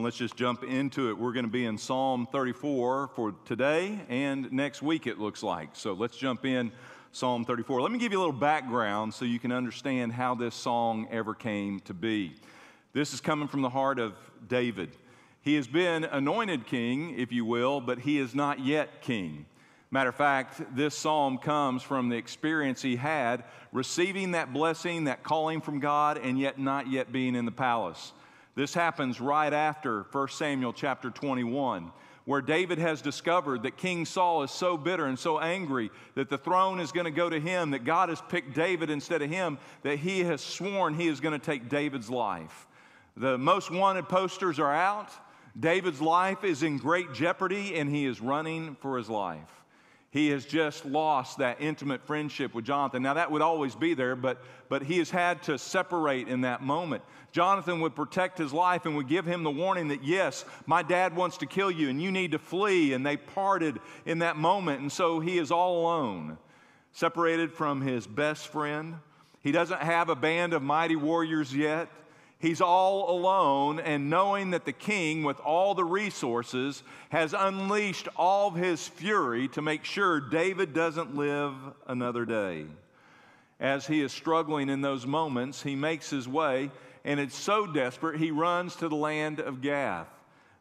Let's just jump into it. We're going to be in Psalm 34 for today and next week, it looks like. So let's jump in Psalm 34. Let me give you a little background so you can understand how this song ever came to be. This is coming from the heart of David. He has been anointed king, if you will, but he is not yet king. Matter of fact, this psalm comes from the experience he had receiving that blessing, that calling from God, and yet not yet being in the palace. This happens right after 1 Samuel chapter 21, where David has discovered that King Saul is so bitter and so angry that the throne is going to go to him, that God has picked David instead of him, that he has sworn he is going to take David's life. The most wanted posters are out. David's life is in great jeopardy, and he is running for his life he has just lost that intimate friendship with Jonathan. Now, that would always be there, but, but he has had to separate in that moment. Jonathan would protect his life and would give him the warning that, yes, my dad wants to kill you and you need to flee. And they parted in that moment. And so he is all alone, separated from his best friend. He doesn't have a band of mighty warriors yet. He's all alone, and knowing that the king, with all the resources, has unleashed all of his fury to make sure David doesn't live another day. As he is struggling in those moments, he makes his way, and it's so desperate, he runs to the land of Gath.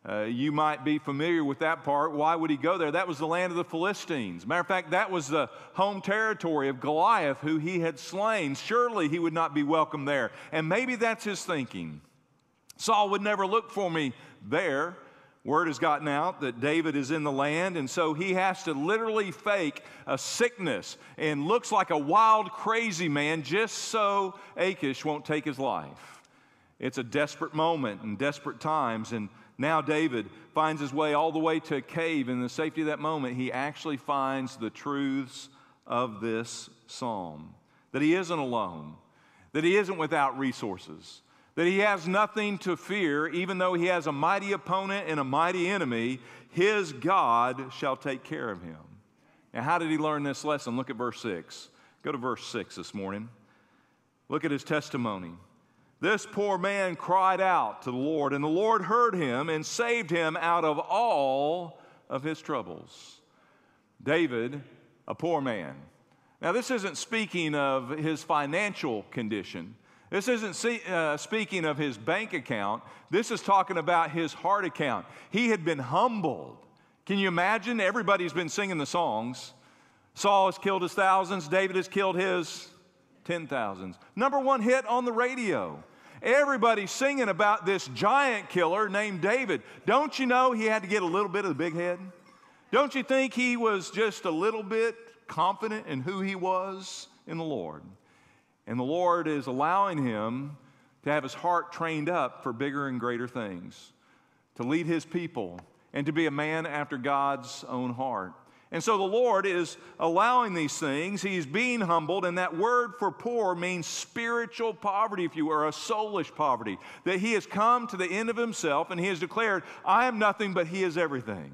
Uh, you might be familiar with that part. Why would he go there? That was the land of the Philistines. Matter of fact, that was the home territory of Goliath, who he had slain. Surely he would not be welcome there. And maybe that's his thinking. Saul would never look for me there. Word has gotten out that David is in the land, and so he has to literally fake a sickness and looks like a wild, crazy man just so Achish won't take his life. It's a desperate moment and desperate times, and now, David finds his way all the way to a cave. In the safety of that moment, he actually finds the truths of this psalm that he isn't alone, that he isn't without resources, that he has nothing to fear, even though he has a mighty opponent and a mighty enemy. His God shall take care of him. Now, how did he learn this lesson? Look at verse 6. Go to verse 6 this morning. Look at his testimony. This poor man cried out to the Lord, and the Lord heard him and saved him out of all of his troubles. David, a poor man. Now, this isn't speaking of his financial condition. This isn't see, uh, speaking of his bank account. This is talking about his heart account. He had been humbled. Can you imagine? Everybody's been singing the songs. Saul has killed his thousands, David has killed his ten thousands. Number one hit on the radio. Everybody's singing about this giant killer named David. Don't you know he had to get a little bit of the big head? Don't you think he was just a little bit confident in who he was in the Lord? And the Lord is allowing him to have his heart trained up for bigger and greater things, to lead his people, and to be a man after God's own heart. And so the Lord is allowing these things. He's being humbled, and that word for poor means spiritual poverty, if you were, a soulish poverty. That he has come to the end of himself and he has declared, I am nothing, but he is everything.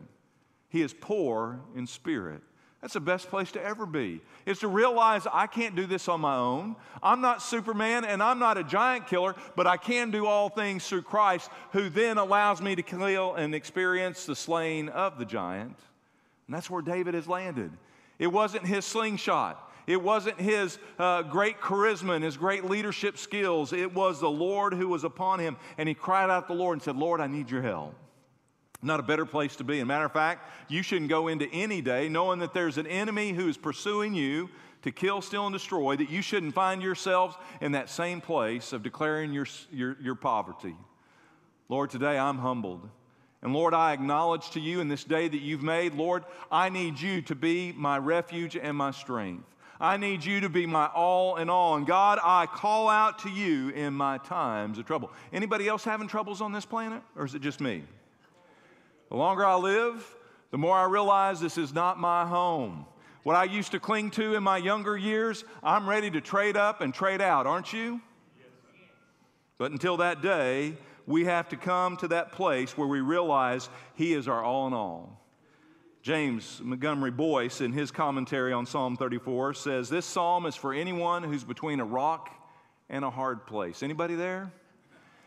He is poor in spirit. That's the best place to ever be, is to realize I can't do this on my own. I'm not Superman and I'm not a giant killer, but I can do all things through Christ, who then allows me to kill and experience the slaying of the giant. And that's where David has landed. It wasn't his slingshot. It wasn't his uh, great charisma and his great leadership skills. It was the Lord who was upon him. And he cried out to the Lord and said, Lord, I need your help. Not a better place to be. As a matter of fact, you shouldn't go into any day knowing that there's an enemy who's pursuing you to kill, steal, and destroy, that you shouldn't find yourselves in that same place of declaring your, your, your poverty. Lord, today I'm humbled. And Lord, I acknowledge to you in this day that you've made, Lord, I need you to be my refuge and my strength. I need you to be my all in all. And God, I call out to you in my times of trouble. Anybody else having troubles on this planet, or is it just me? The longer I live, the more I realize this is not my home. What I used to cling to in my younger years, I'm ready to trade up and trade out, aren't you? But until that day, we have to come to that place where we realize He is our all in all. James Montgomery Boice, in his commentary on Psalm 34, says this psalm is for anyone who's between a rock and a hard place. Anybody there?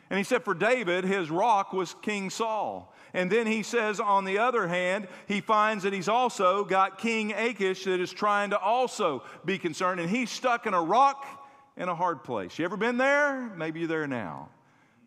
And he said, for David, his rock was King Saul. And then he says, on the other hand, he finds that he's also got King Achish that is trying to also be concerned, and he's stuck in a rock in a hard place. You ever been there? Maybe you're there now.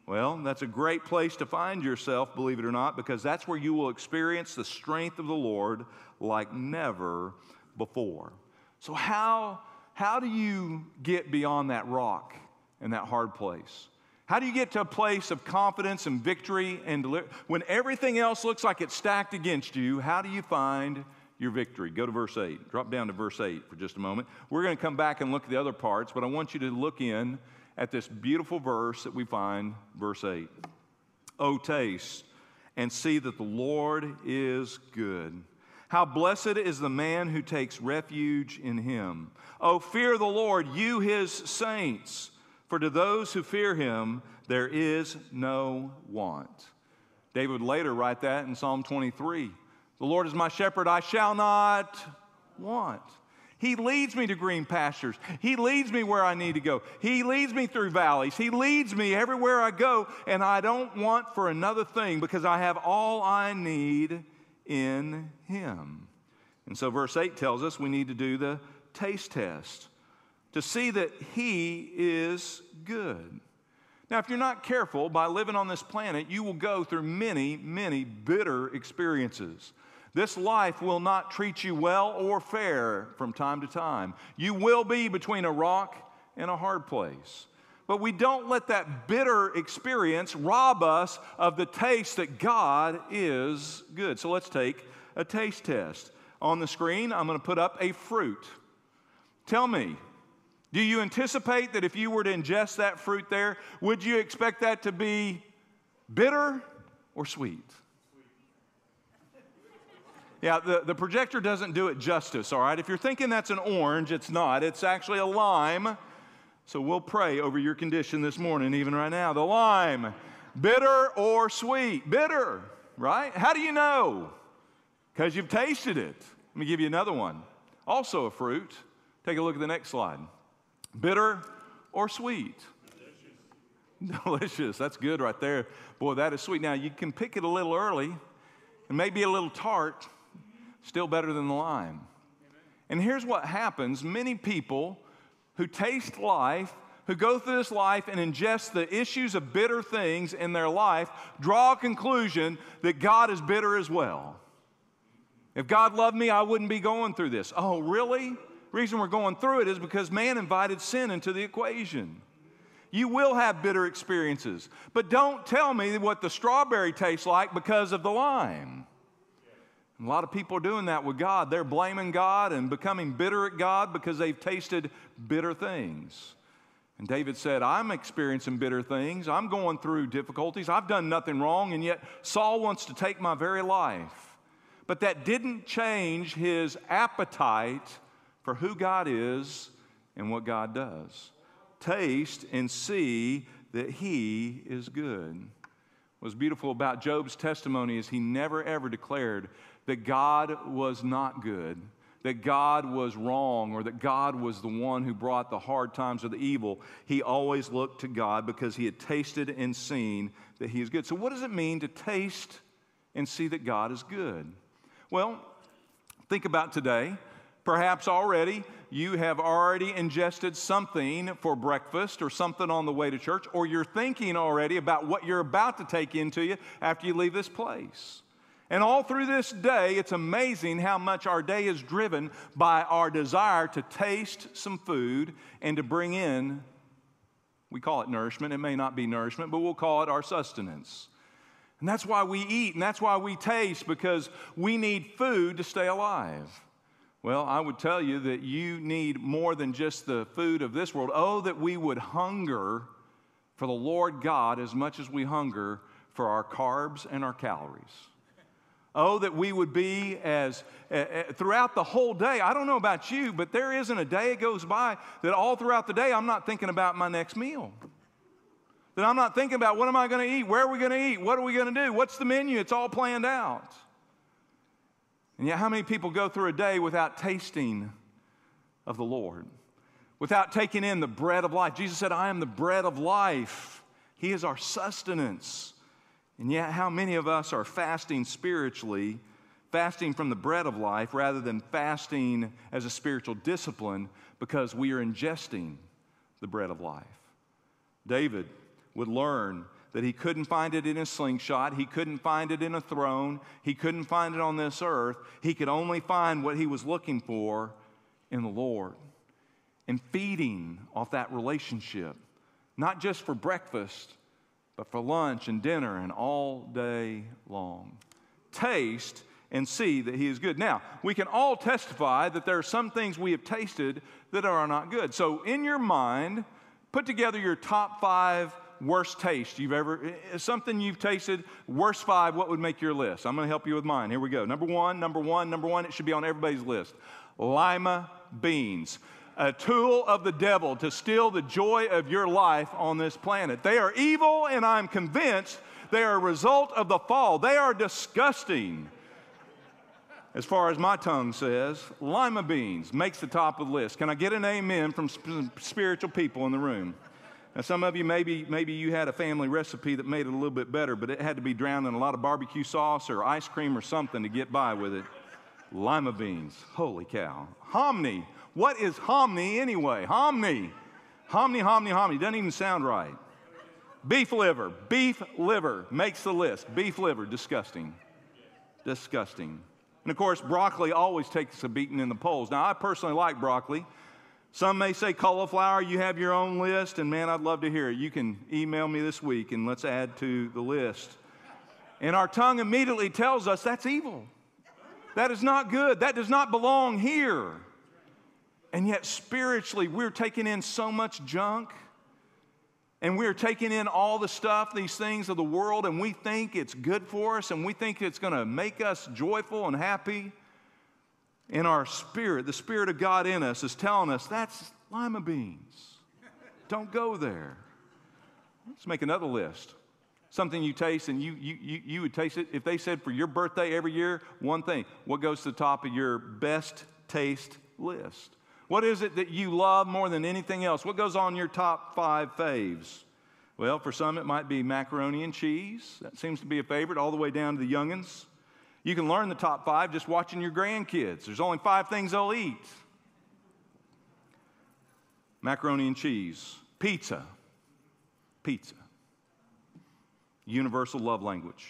Well, that's a great place to find yourself, believe it or not, because that's where you will experience the strength of the Lord like never before. So, how, how do you get beyond that rock and that hard place? How do you get to a place of confidence and victory and deli- when everything else looks like it's stacked against you? How do you find your victory? Go to verse 8. Drop down to verse 8 for just a moment. We're going to come back and look at the other parts, but I want you to look in at this beautiful verse that we find, verse 8. Oh, taste and see that the Lord is good. How blessed is the man who takes refuge in him. Oh, fear the Lord, you his saints, for to those who fear him there is no want. David would later write that in Psalm 23. The Lord is my shepherd, I shall not want. He leads me to green pastures. He leads me where I need to go. He leads me through valleys. He leads me everywhere I go, and I don't want for another thing because I have all I need in Him. And so, verse 8 tells us we need to do the taste test to see that He is good. Now, if you're not careful, by living on this planet, you will go through many, many bitter experiences. This life will not treat you well or fair from time to time. You will be between a rock and a hard place. But we don't let that bitter experience rob us of the taste that God is good. So let's take a taste test. On the screen, I'm going to put up a fruit. Tell me, do you anticipate that if you were to ingest that fruit there, would you expect that to be bitter or sweet? Yeah, the, the projector doesn't do it justice, all right? If you're thinking that's an orange, it's not. It's actually a lime. So we'll pray over your condition this morning, even right now. The lime, bitter or sweet? Bitter, right? How do you know? Because you've tasted it. Let me give you another one. Also a fruit. Take a look at the next slide. Bitter or sweet? Delicious. Delicious. That's good right there. Boy, that is sweet. Now, you can pick it a little early and maybe a little tart, still better than the lime. And here's what happens many people who taste life, who go through this life and ingest the issues of bitter things in their life, draw a conclusion that God is bitter as well. If God loved me, I wouldn't be going through this. Oh, really? Reason we're going through it is because man invited sin into the equation. You will have bitter experiences, but don't tell me what the strawberry tastes like because of the lime. A lot of people are doing that with God. They're blaming God and becoming bitter at God because they've tasted bitter things. And David said, I'm experiencing bitter things. I'm going through difficulties. I've done nothing wrong, and yet Saul wants to take my very life. But that didn't change his appetite for who God is and what God does. Taste and see that He is good. What's beautiful about Job's testimony is he never ever declared that God was not good, that God was wrong, or that God was the one who brought the hard times or the evil. He always looked to God because he had tasted and seen that he is good. So, what does it mean to taste and see that God is good? Well, think about today. Perhaps already you have already ingested something for breakfast or something on the way to church, or you're thinking already about what you're about to take into you after you leave this place. And all through this day, it's amazing how much our day is driven by our desire to taste some food and to bring in, we call it nourishment. It may not be nourishment, but we'll call it our sustenance. And that's why we eat and that's why we taste because we need food to stay alive. Well, I would tell you that you need more than just the food of this world. Oh, that we would hunger for the Lord God as much as we hunger for our carbs and our calories. Oh, that we would be as uh, throughout the whole day. I don't know about you, but there isn't a day goes by that all throughout the day I'm not thinking about my next meal. That I'm not thinking about what am I going to eat? Where are we going to eat? What are we going to do? What's the menu? It's all planned out. And yet, how many people go through a day without tasting of the Lord, without taking in the bread of life? Jesus said, I am the bread of life. He is our sustenance. And yet, how many of us are fasting spiritually, fasting from the bread of life, rather than fasting as a spiritual discipline because we are ingesting the bread of life? David would learn that he couldn't find it in a slingshot, he couldn't find it in a throne, he couldn't find it on this earth. He could only find what he was looking for in the Lord. And feeding off that relationship, not just for breakfast, but for lunch and dinner and all day long. Taste and see that he is good. Now, we can all testify that there are some things we have tasted that are not good. So, in your mind, put together your top five worst taste you've ever, eh, something you've tasted, worst five, what would make your list? I'm going to help you with mine. Here we go. Number one, number one, number one, it should be on everybody's list. Lima beans, a tool of the devil to steal the joy of your life on this planet. They are evil, and I'm convinced they are a result of the fall. They are disgusting. As far as my tongue says, lima beans makes the top of the list. Can I get an amen from sp- spiritual people in the room? Now, some of you, maybe, maybe you had a family recipe that made it a little bit better, but it had to be drowned in a lot of barbecue sauce or ice cream or something to get by with it. Lima beans. Holy cow. Hominy. What is hominy anyway? Hominy. Hominy, hominy, hominy. Doesn't even sound right. Beef liver. Beef liver makes the list. Beef liver. Disgusting. Disgusting. And of course, broccoli always takes a beating in the polls. Now, I personally like broccoli. Some may say cauliflower, you have your own list, and man, I'd love to hear it. You can email me this week and let's add to the list. And our tongue immediately tells us that's evil. That is not good. That does not belong here. And yet, spiritually, we're taking in so much junk and we're taking in all the stuff, these things of the world, and we think it's good for us and we think it's going to make us joyful and happy in our spirit, the Spirit of God in us is telling us that's lima beans. Don't go there. Let's make another list. Something you taste and you, you, you, you would taste it. If they said for your birthday every year, one thing, what goes to the top of your best taste list? What is it that you love more than anything else? What goes on your top five faves? Well, for some, it might be macaroni and cheese. That seems to be a favorite, all the way down to the youngins. You can learn the top five just watching your grandkids. There's only five things they'll eat macaroni and cheese, pizza, pizza, universal love language.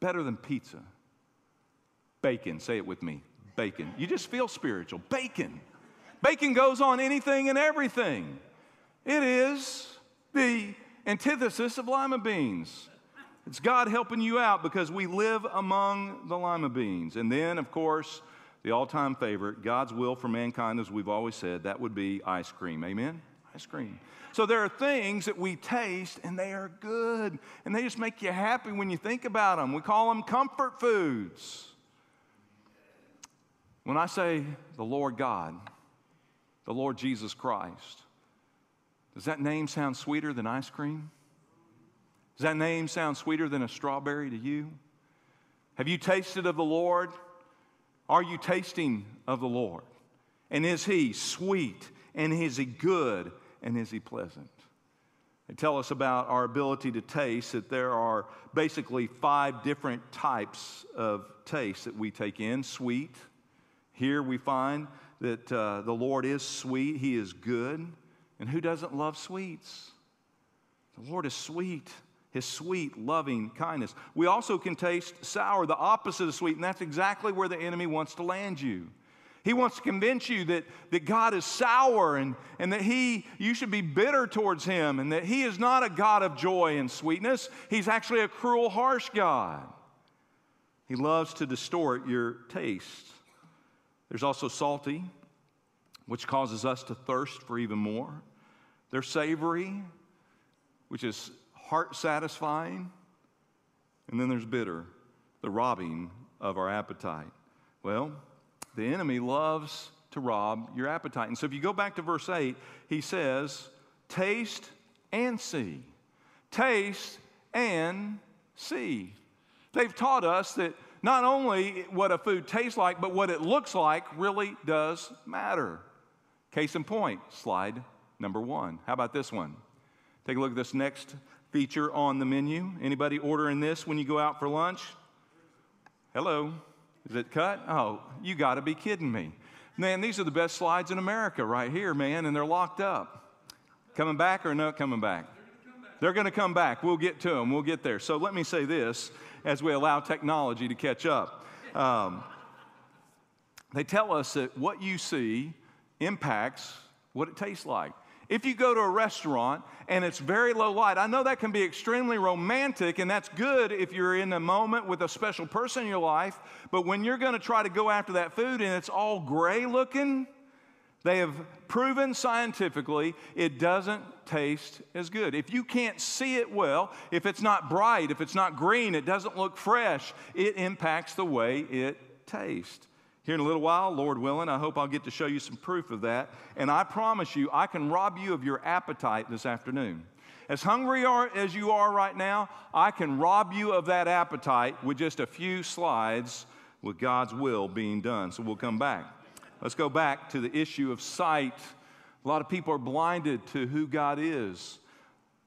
Better than pizza, bacon. Say it with me bacon. You just feel spiritual. Bacon. Bacon goes on anything and everything. It is the antithesis of lima beans. It's God helping you out because we live among the lima beans. And then, of course, the all time favorite, God's will for mankind, as we've always said, that would be ice cream. Amen? Ice cream. So there are things that we taste and they are good and they just make you happy when you think about them. We call them comfort foods. When I say the Lord God, the Lord Jesus Christ, does that name sound sweeter than ice cream? Does that name sound sweeter than a strawberry to you? Have you tasted of the Lord? Are you tasting of the Lord? And is He sweet? And is He good? And is He pleasant? They tell us about our ability to taste that there are basically five different types of taste that we take in sweet. Here we find that uh, the Lord is sweet, He is good. And who doesn't love sweets? The Lord is sweet his sweet, loving kindness. We also can taste sour, the opposite of sweet, and that's exactly where the enemy wants to land you. He wants to convince you that, that God is sour and, and that he, you should be bitter towards him and that he is not a God of joy and sweetness. He's actually a cruel, harsh God. He loves to distort your taste. There's also salty, which causes us to thirst for even more. There's savory, which is heart satisfying. And then there's bitter, the robbing of our appetite. Well, the enemy loves to rob your appetite. And so if you go back to verse 8, he says, Taste and see. Taste and see. They've taught us that not only what a food tastes like, but what it looks like really does matter. Case in point, slide number one. How about this one? Take a look at this next feature on the menu. Anybody ordering this when you go out for lunch? Hello. Is it cut? Oh, you got to be kidding me. Man, these are the best slides in America right here, man, and they're locked up. Coming back or not coming back? They're going to come back. We'll get to them. We'll get there. So let me say this as we allow technology to catch up. Um, they tell us that what you see impacts what it tastes like. If you go to a restaurant and it's very low light, I know that can be extremely romantic, and that's good if you're in a moment with a special person in your life. But when you're to try to go after that food and it's all gray looking, they have proven scientifically it doesn't taste as good. If you can't see it well, if it's not bright, if it's not green, it doesn't look fresh, it impacts the way it tastes. Here in a little while, Lord willing, I hope I'll get to show you some proof of that. And I promise you, I can rob you of your appetite this afternoon. As hungry as you are right now, I can rob you of that appetite with just a few slides with God's will being done. So we'll come back. Let's go back to the issue of sight. A lot of people are blinded to who God is.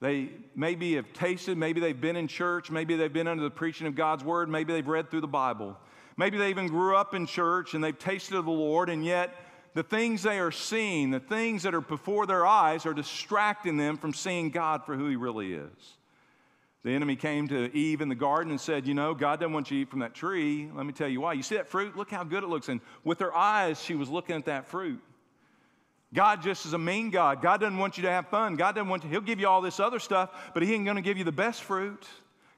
They maybe have tasted, maybe they've been in church, maybe they've been under the preaching of God's word, maybe they've read through the Bible. Maybe they even grew up in church and they've tasted of the Lord, and yet the things they are seeing, the things that are before their eyes, are distracting them from seeing God for who He really is. The enemy came to Eve in the garden and said, You know, God doesn't want you to eat from that tree. Let me tell you why. You see that fruit? Look how good it looks. And with her eyes, she was looking at that fruit. God just is a mean God. God doesn't want you to have fun. God doesn't want you, He'll give you all this other stuff, but He ain't going to give you the best fruit.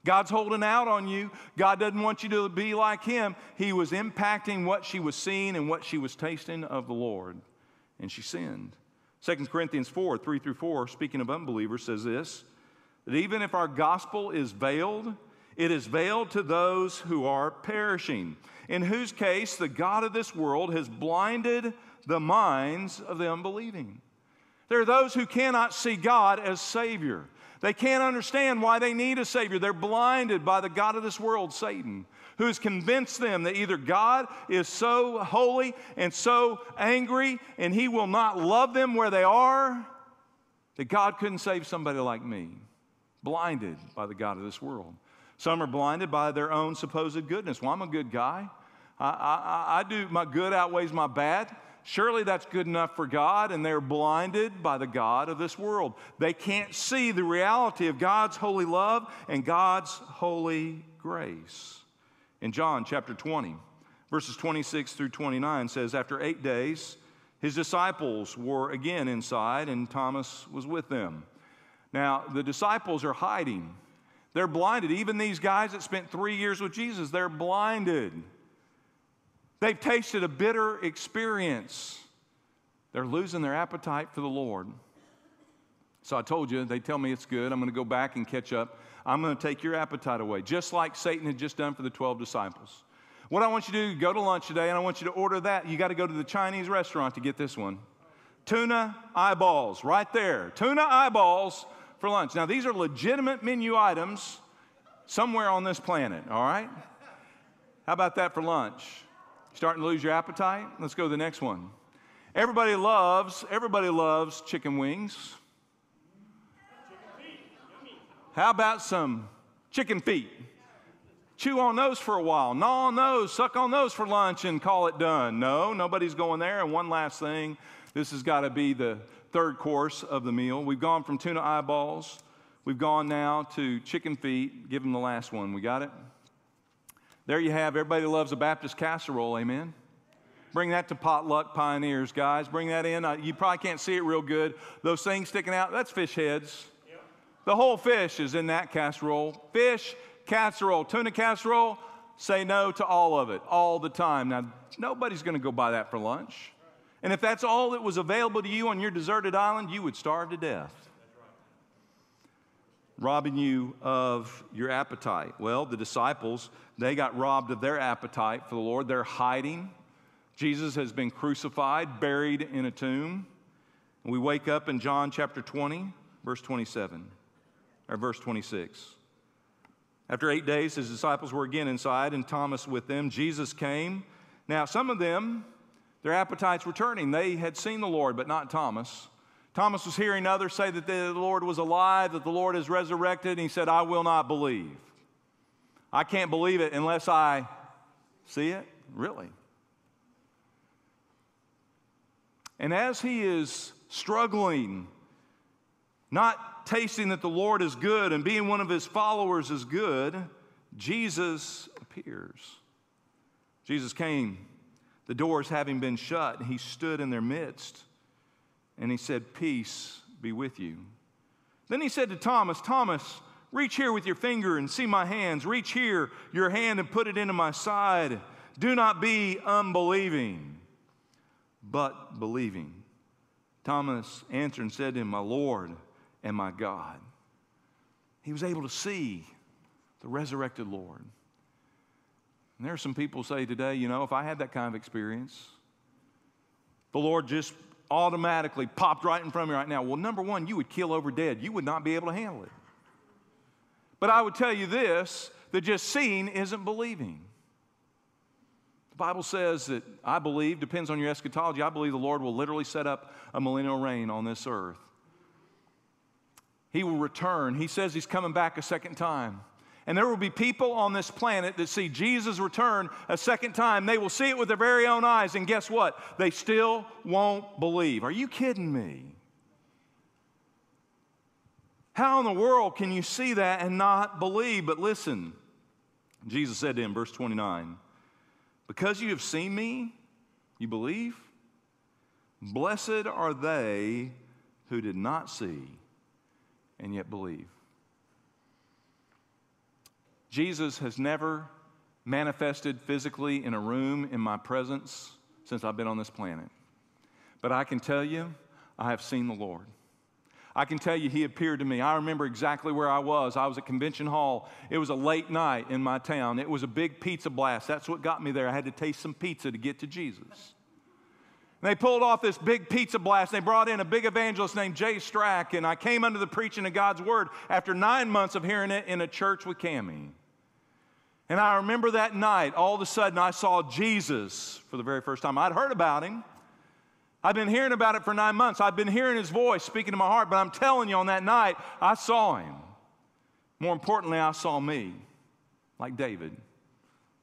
God's holding out on you. God doesn't want you to be like him. He was impacting what she was seeing and what she was tasting of the Lord, and she sinned. 2 Corinthians 4 3 through 4, speaking of unbelievers, says this that even if our gospel is veiled, it is veiled to those who are perishing, in whose case the God of this world has blinded the minds of the unbelieving. There are those who cannot see God as Savior. They can't understand why they need a Savior. They're blinded by the God of this world, Satan, who's convinced them that either God is so holy and so angry and He will not love them where they are, that God couldn't save somebody like me. Blinded by the God of this world. Some are blinded by their own supposed goodness. Well, I'm a good guy. I, I, I do, my good outweighs my bad. Surely that's good enough for God, and they're blinded by the God of this world. They can't see the reality of God's holy love and God's holy grace. In John chapter 20, verses 26 through 29 says, After eight days, his disciples were again inside, and Thomas was with them. Now, the disciples are hiding. They're blinded. Even these guys that spent three years with Jesus, they're blinded. They've tasted a bitter experience. They're losing their appetite for the Lord. So I told you, they tell me it's good. I'm going to go back and catch up. I'm going to take your appetite away, just like Satan had just done for the 12 disciples. What I want you to do, go to lunch today, and I want you to order that. You got to go to the Chinese restaurant to get this one. Tuna eyeballs, right there. Tuna eyeballs for lunch. Now, these are legitimate menu items somewhere on this planet, all right? How about that for lunch? Starting to lose your appetite? Let's go to the next one. Everybody loves, everybody loves chicken wings. How about some chicken feet? Chew on those for a while, gnaw on those, suck on those for lunch, and call it done. No, nobody's going there. And one last thing this has got to be the third course of the meal. We've gone from tuna eyeballs, we've gone now to chicken feet. Give them the last one. We got it? There you have, everybody loves a Baptist casserole, amen? Bring that to potluck pioneers, guys. Bring that in. Uh, you probably can't see it real good. Those things sticking out, that's fish heads. The whole fish is in that casserole. Fish, casserole, tuna casserole, say no to all of it all the time. Now, nobody's going to go buy that for lunch. And if that's all that was available to you on your deserted island, you would starve to death robbing you of your appetite. Well, the disciples, they got robbed of their appetite for the Lord. They're hiding. Jesus has been crucified, buried in a tomb. And we wake up in John chapter 20, verse 27, or verse 26. After eight days, his disciples were again inside, and Thomas with them. Jesus came. Now, some of them, their appetites were turning. They had seen the Lord, but not Thomas. Thomas was hearing others say that the Lord was alive, that the Lord is resurrected, and he said, I will not believe. I can't believe it unless I see it. Really? And as he is struggling, not tasting that the Lord is good and being one of his followers is good, Jesus appears. Jesus came, the doors having been shut, he stood in their midst and he said, Peace be with you. Then he said to Thomas, Thomas, reach here with your finger and see my hands. Reach here your hand and put it into my side. Do not be unbelieving, but believing. Thomas answered and said to him, My Lord and my God. He was able to see the resurrected Lord. And there are some people say today, you know, if I had that kind of experience, the Lord just automatically popped right in front of me right now. Well, number one, you would kill over dead. You would not be able to handle it. But I would tell you this that just seeing isn't believing. The Bible says that I believe, depends on your eschatology, I believe the Lord will literally set up a millennial reign on this earth. He will return. He says he's coming back a second time. And there will be people on this planet that see Jesus return a second time. They will see it with their very own eyes, and guess what? They still won't believe. Are you kidding me? How in the world can you see that and not believe? But listen, Jesus said to him, verse 29, Because you have seen me, you believe? Blessed are they who did not see and yet believe. Jesus has never manifested physically in a room in my presence since I've been on this planet. But I can tell you, I have seen the Lord. I can tell you, He appeared to me. I remember exactly where I was. I was at Convention Hall. It was a late night in my town. It was a big pizza blast. That's what got me there. I had to taste some pizza to get to Jesus. And they pulled off this big pizza blast. They brought in a big evangelist named Jay Strack, and I came under the preaching of God's word after nine months of hearing it in a church with Cami. And I remember that night, all of a sudden, I saw Jesus for the very first time. I'd heard about him. I've been hearing about it for nine months. I've been hearing his voice speaking to my heart, but I'm telling you, on that night, I saw him. More importantly, I saw me, like David,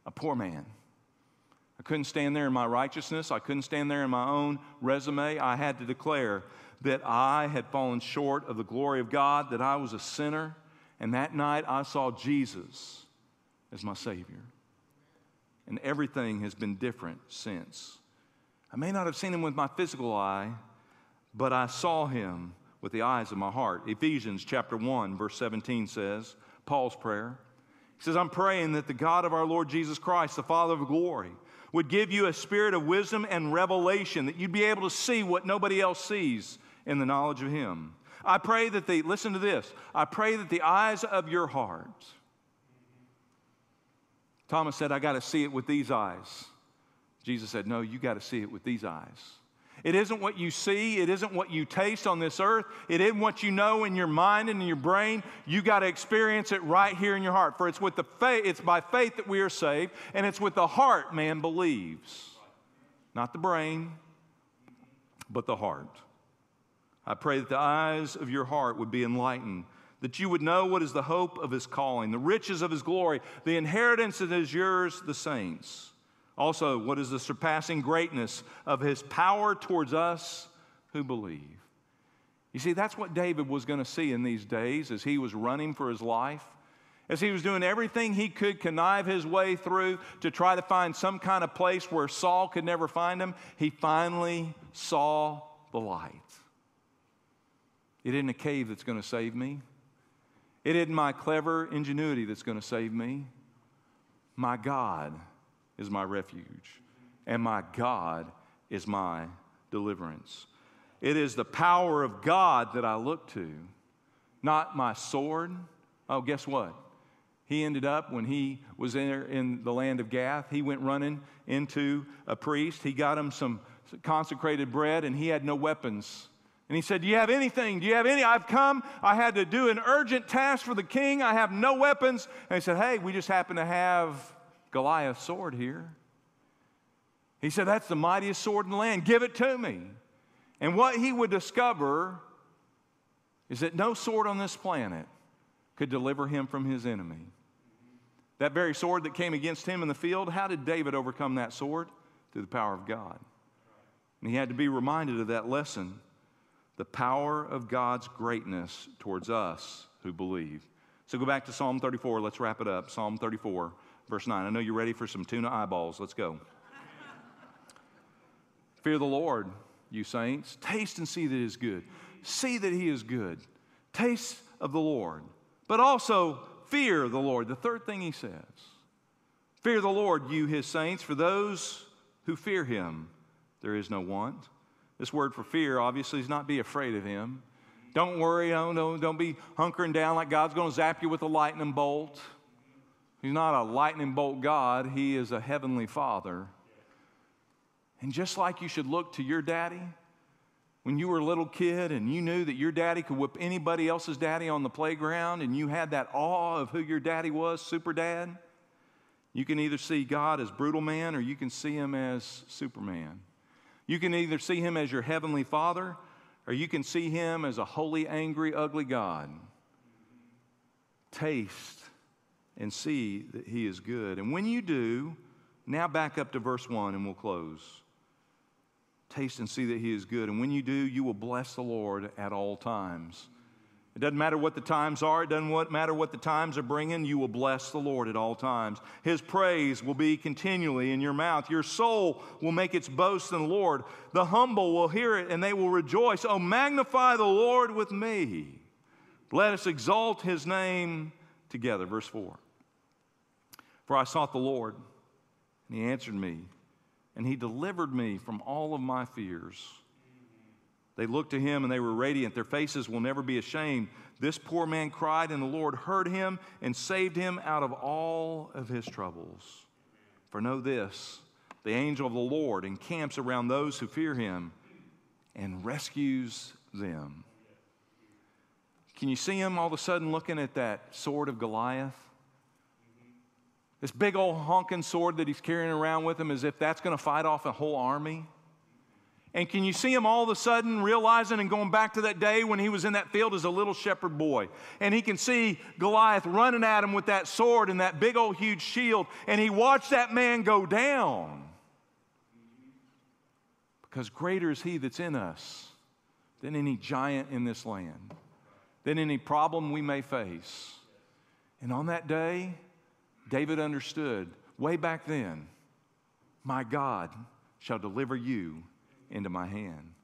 a poor man. I couldn't stand there in my righteousness. I couldn't stand there in my own resume. I had to declare that I had fallen short of the glory of God, that I was a sinner. And that night, I saw Jesus as my Savior. And everything has been different since. I may not have seen him with my physical eye, but I saw him with the eyes of my heart. Ephesians chapter 1, verse 17 says, Paul's prayer. He says, I'm praying that the God of our Lord Jesus Christ, the Father of glory, would give you a spirit of wisdom and revelation, that you'd be able to see what nobody else sees in the knowledge of Him. I pray that the, listen to this, I pray that the eyes of your heart Thomas said, I got to see it with these eyes. Jesus said, No, you got to see it with these eyes. It isn't what you see, it isn't what you taste on this earth, it isn't what you know in your mind and in your brain. You got to experience it right here in your heart. For it's with the faith, it's by faith that we are saved, and it's with the heart man believes. Not the brain, but the heart. I pray that the eyes of your heart would be enlightened that you would know what is the hope of his calling, the riches of his glory, the inheritance that is yours, the saints. Also, what is the surpassing greatness of his power towards us who believe. You see, that's what David was going to see in these days as he was running for his life. As he was doing everything he could connive his way through to try to find some kind of place where Saul could never find him, he finally saw the light. It isn't a cave that's going to save me. It isn't my clever ingenuity that's going to save me. My God is my refuge, and my God is my deliverance. It is the power of God that I look to, not my sword. Oh, guess what? He ended up, when he was in, in the land of Gath, he went running into a priest. He got him some consecrated bread, and he had no weapons and he said, Do you have anything? Do you have any? I've come. I had to do an urgent task for the king. I have no weapons. And he said, Hey, we just happen to have Goliath's sword here. He said, That's the mightiest sword in the land. Give it to me. And what he would discover is that no sword on this planet could deliver him from his enemy. That very sword that came against him in the field, how did David overcome that sword? Through the power of God. And he had to be reminded of that lesson the power of God's greatness towards us who believe. So go back to Psalm 34. Let's wrap it up. Psalm 34, verse 9. I know you're ready for some tuna eyeballs. Let's go. Fear the Lord, you saints. Taste and see that he is good. See that he is good. Taste of the Lord. But also fear the Lord. The third thing he says Fear the Lord, you his saints, for those who fear him, there is no want. This word for fear obviously is not be afraid of him. Don't worry, don't, don't, don't be hunkering down like God's going to zap you with a lightning bolt. He's not a lightning bolt God, He is a heavenly Father. And just like you should look to your daddy when you were a little kid and you knew that your daddy could whip anybody else's daddy on the playground and you had that awe of who your daddy was, super dad, you can either see God as brutal man or you can see him as Superman. You can either see him as your heavenly father or you can see him as a holy, angry, ugly God. Taste and see that he is good. And when you do, now back up to verse 1 and we'll close. Taste and see that he is good. And when you do, you will bless the Lord at all times. It doesn't matter what the times are, it doesn't matter what the times are bringing, you will bless the Lord at all times. His praise will be continually in your mouth. Your soul will make its boast in the Lord. The humble will hear it and they will rejoice. Oh, magnify the Lord with me. Let us exalt his name together. Verse 4 For I sought the Lord, and he answered me, and he delivered me from all of my fears. They looked to him and they were radiant. Their faces will never be ashamed. This poor man cried, and the Lord heard him and saved him out of all of his troubles. For know this the angel of the Lord encamps around those who fear him and rescues them. Can you see him all of a sudden looking at that sword of Goliath? This big old honking sword that he's carrying around with him as if that's going to fight off a whole army. And can you see him all of a sudden realizing and going back to that day when he was in that field as a little shepherd boy? And he can see Goliath running at him with that sword and that big old huge shield. And he watched that man go down. Because greater is he that's in us than any giant in this land, than any problem we may face. And on that day, David understood way back then, my God shall deliver you into my hand.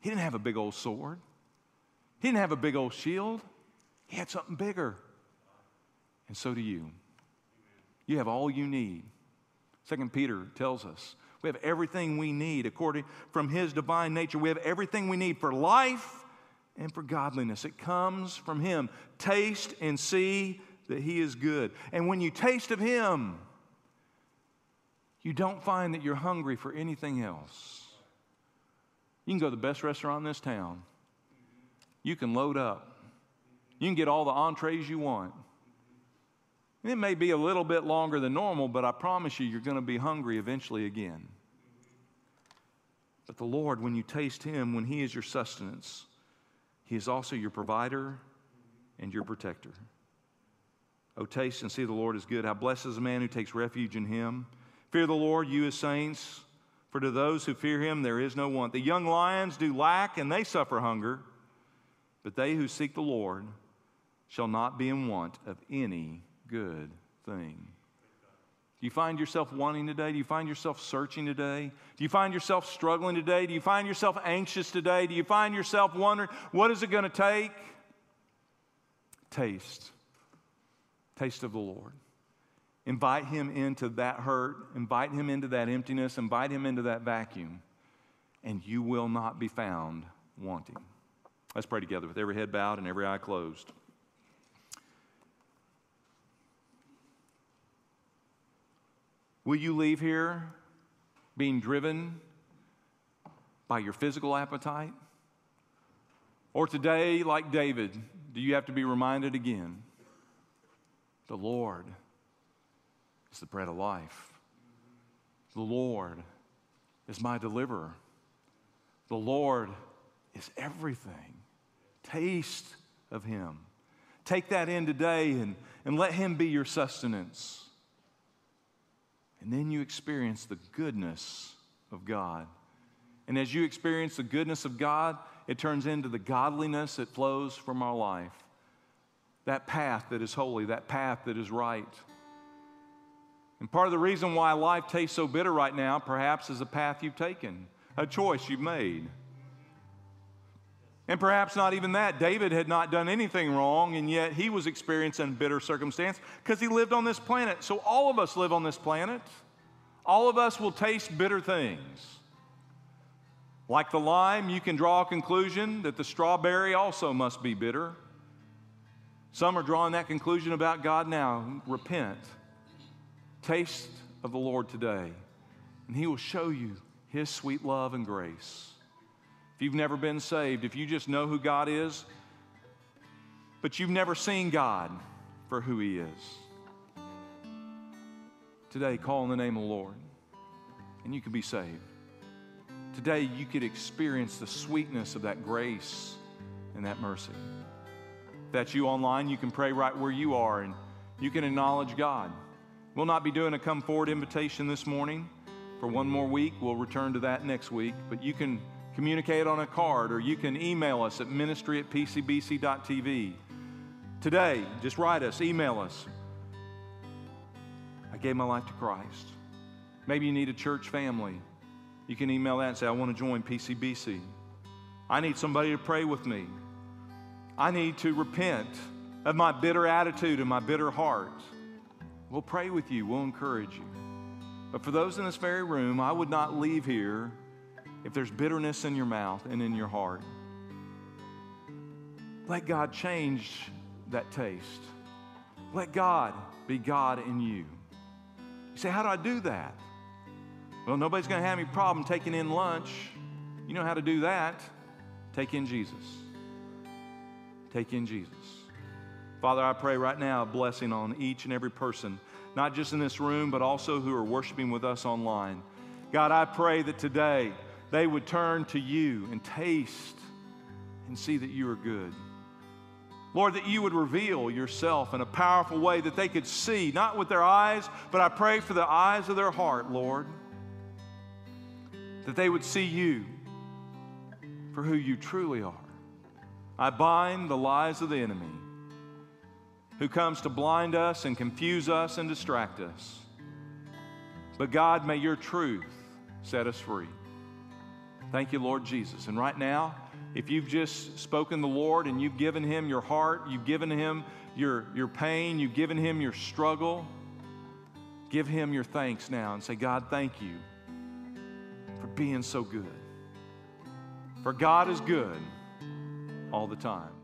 He didn't have a big old sword, he didn't have a big old shield. He had something bigger. And so do you. You have all you need. Second Peter tells us we have everything we need according from his divine nature. We have everything we need for life and for godliness. It comes from him. Taste and see that he is good. And when you taste of him, you don't find that you're hungry for anything else. You can go to the best restaurant in this town. You can load up. You can get all the entrees you want. It may be a little bit longer than normal, but I promise you, you're going to be hungry eventually again. But the Lord, when you taste Him, when He is your sustenance, He is also your provider and your protector. Oh, taste and see the Lord is good. How blessed is a man who takes refuge in Him. Fear the Lord, you as saints. For to those who fear him, there is no want. The young lions do lack and they suffer hunger, but they who seek the Lord shall not be in want of any good thing. Do you find yourself wanting today? Do you find yourself searching today? Do you find yourself struggling today? Do you find yourself anxious today? Do you find yourself wondering, what is it going to take? Taste. Taste of the Lord. Invite him into that hurt, invite him into that emptiness, invite him into that vacuum, and you will not be found wanting. Let's pray together with every head bowed and every eye closed. Will you leave here being driven by your physical appetite? Or today, like David, do you have to be reminded again? The Lord is the bread of life. The Lord is my deliverer. The Lord is everything. Taste of Him. Take that in today and, and let Him be your sustenance. And then you experience the goodness of God. And as you experience the goodness of God, it turns into the godliness that flows from our life. That path that is holy, that path that is right. And part of the reason why life tastes so bitter right now, perhaps, is a path you've taken, a choice you've made. And perhaps not even that. David had not done anything wrong, and yet he was experiencing bitter circumstance because he lived on this planet. So all of us live on this planet. All of us will taste bitter things. Like the lime, you can draw a conclusion that the strawberry also must be bitter. Some are drawing that conclusion about God now. Repent. Taste of the Lord today, and He will show you His sweet love and grace. If you've never been saved, if you just know who God is, but you've never seen God for who He is, today call on the name of the Lord, and you can be saved. Today, you could experience the sweetness of that grace and that mercy. That's you online, you can pray right where you are and you can acknowledge God. We'll not be doing a come forward invitation this morning for one more week. We'll return to that next week. But you can communicate on a card or you can email us at ministry at pcbc.tv. Today, just write us, email us. I gave my life to Christ. Maybe you need a church family. You can email that and say, I want to join PCBC. I need somebody to pray with me. I need to repent of my bitter attitude and my bitter heart. We'll pray with you, we'll encourage you. But for those in this very room, I would not leave here if there's bitterness in your mouth and in your heart. Let God change that taste. Let God be God in you. You say, How do I do that? Well, nobody's going to have any problem taking in lunch. You know how to do that. Take in Jesus. Take in Jesus. Father, I pray right now a blessing on each and every person, not just in this room, but also who are worshiping with us online. God, I pray that today they would turn to you and taste and see that you are good. Lord, that you would reveal yourself in a powerful way that they could see, not with their eyes, but I pray for the eyes of their heart, Lord that they would see you for who you truly are. I bind the lies of the enemy who comes to blind us and confuse us and distract us. But God, may your truth set us free. Thank you, Lord Jesus. And right now, if you've just spoken the Lord and you've given him your heart, you've given him your, your pain, you've given him your struggle, give him your thanks now and say, God, thank you for being so good. For God is good all the time.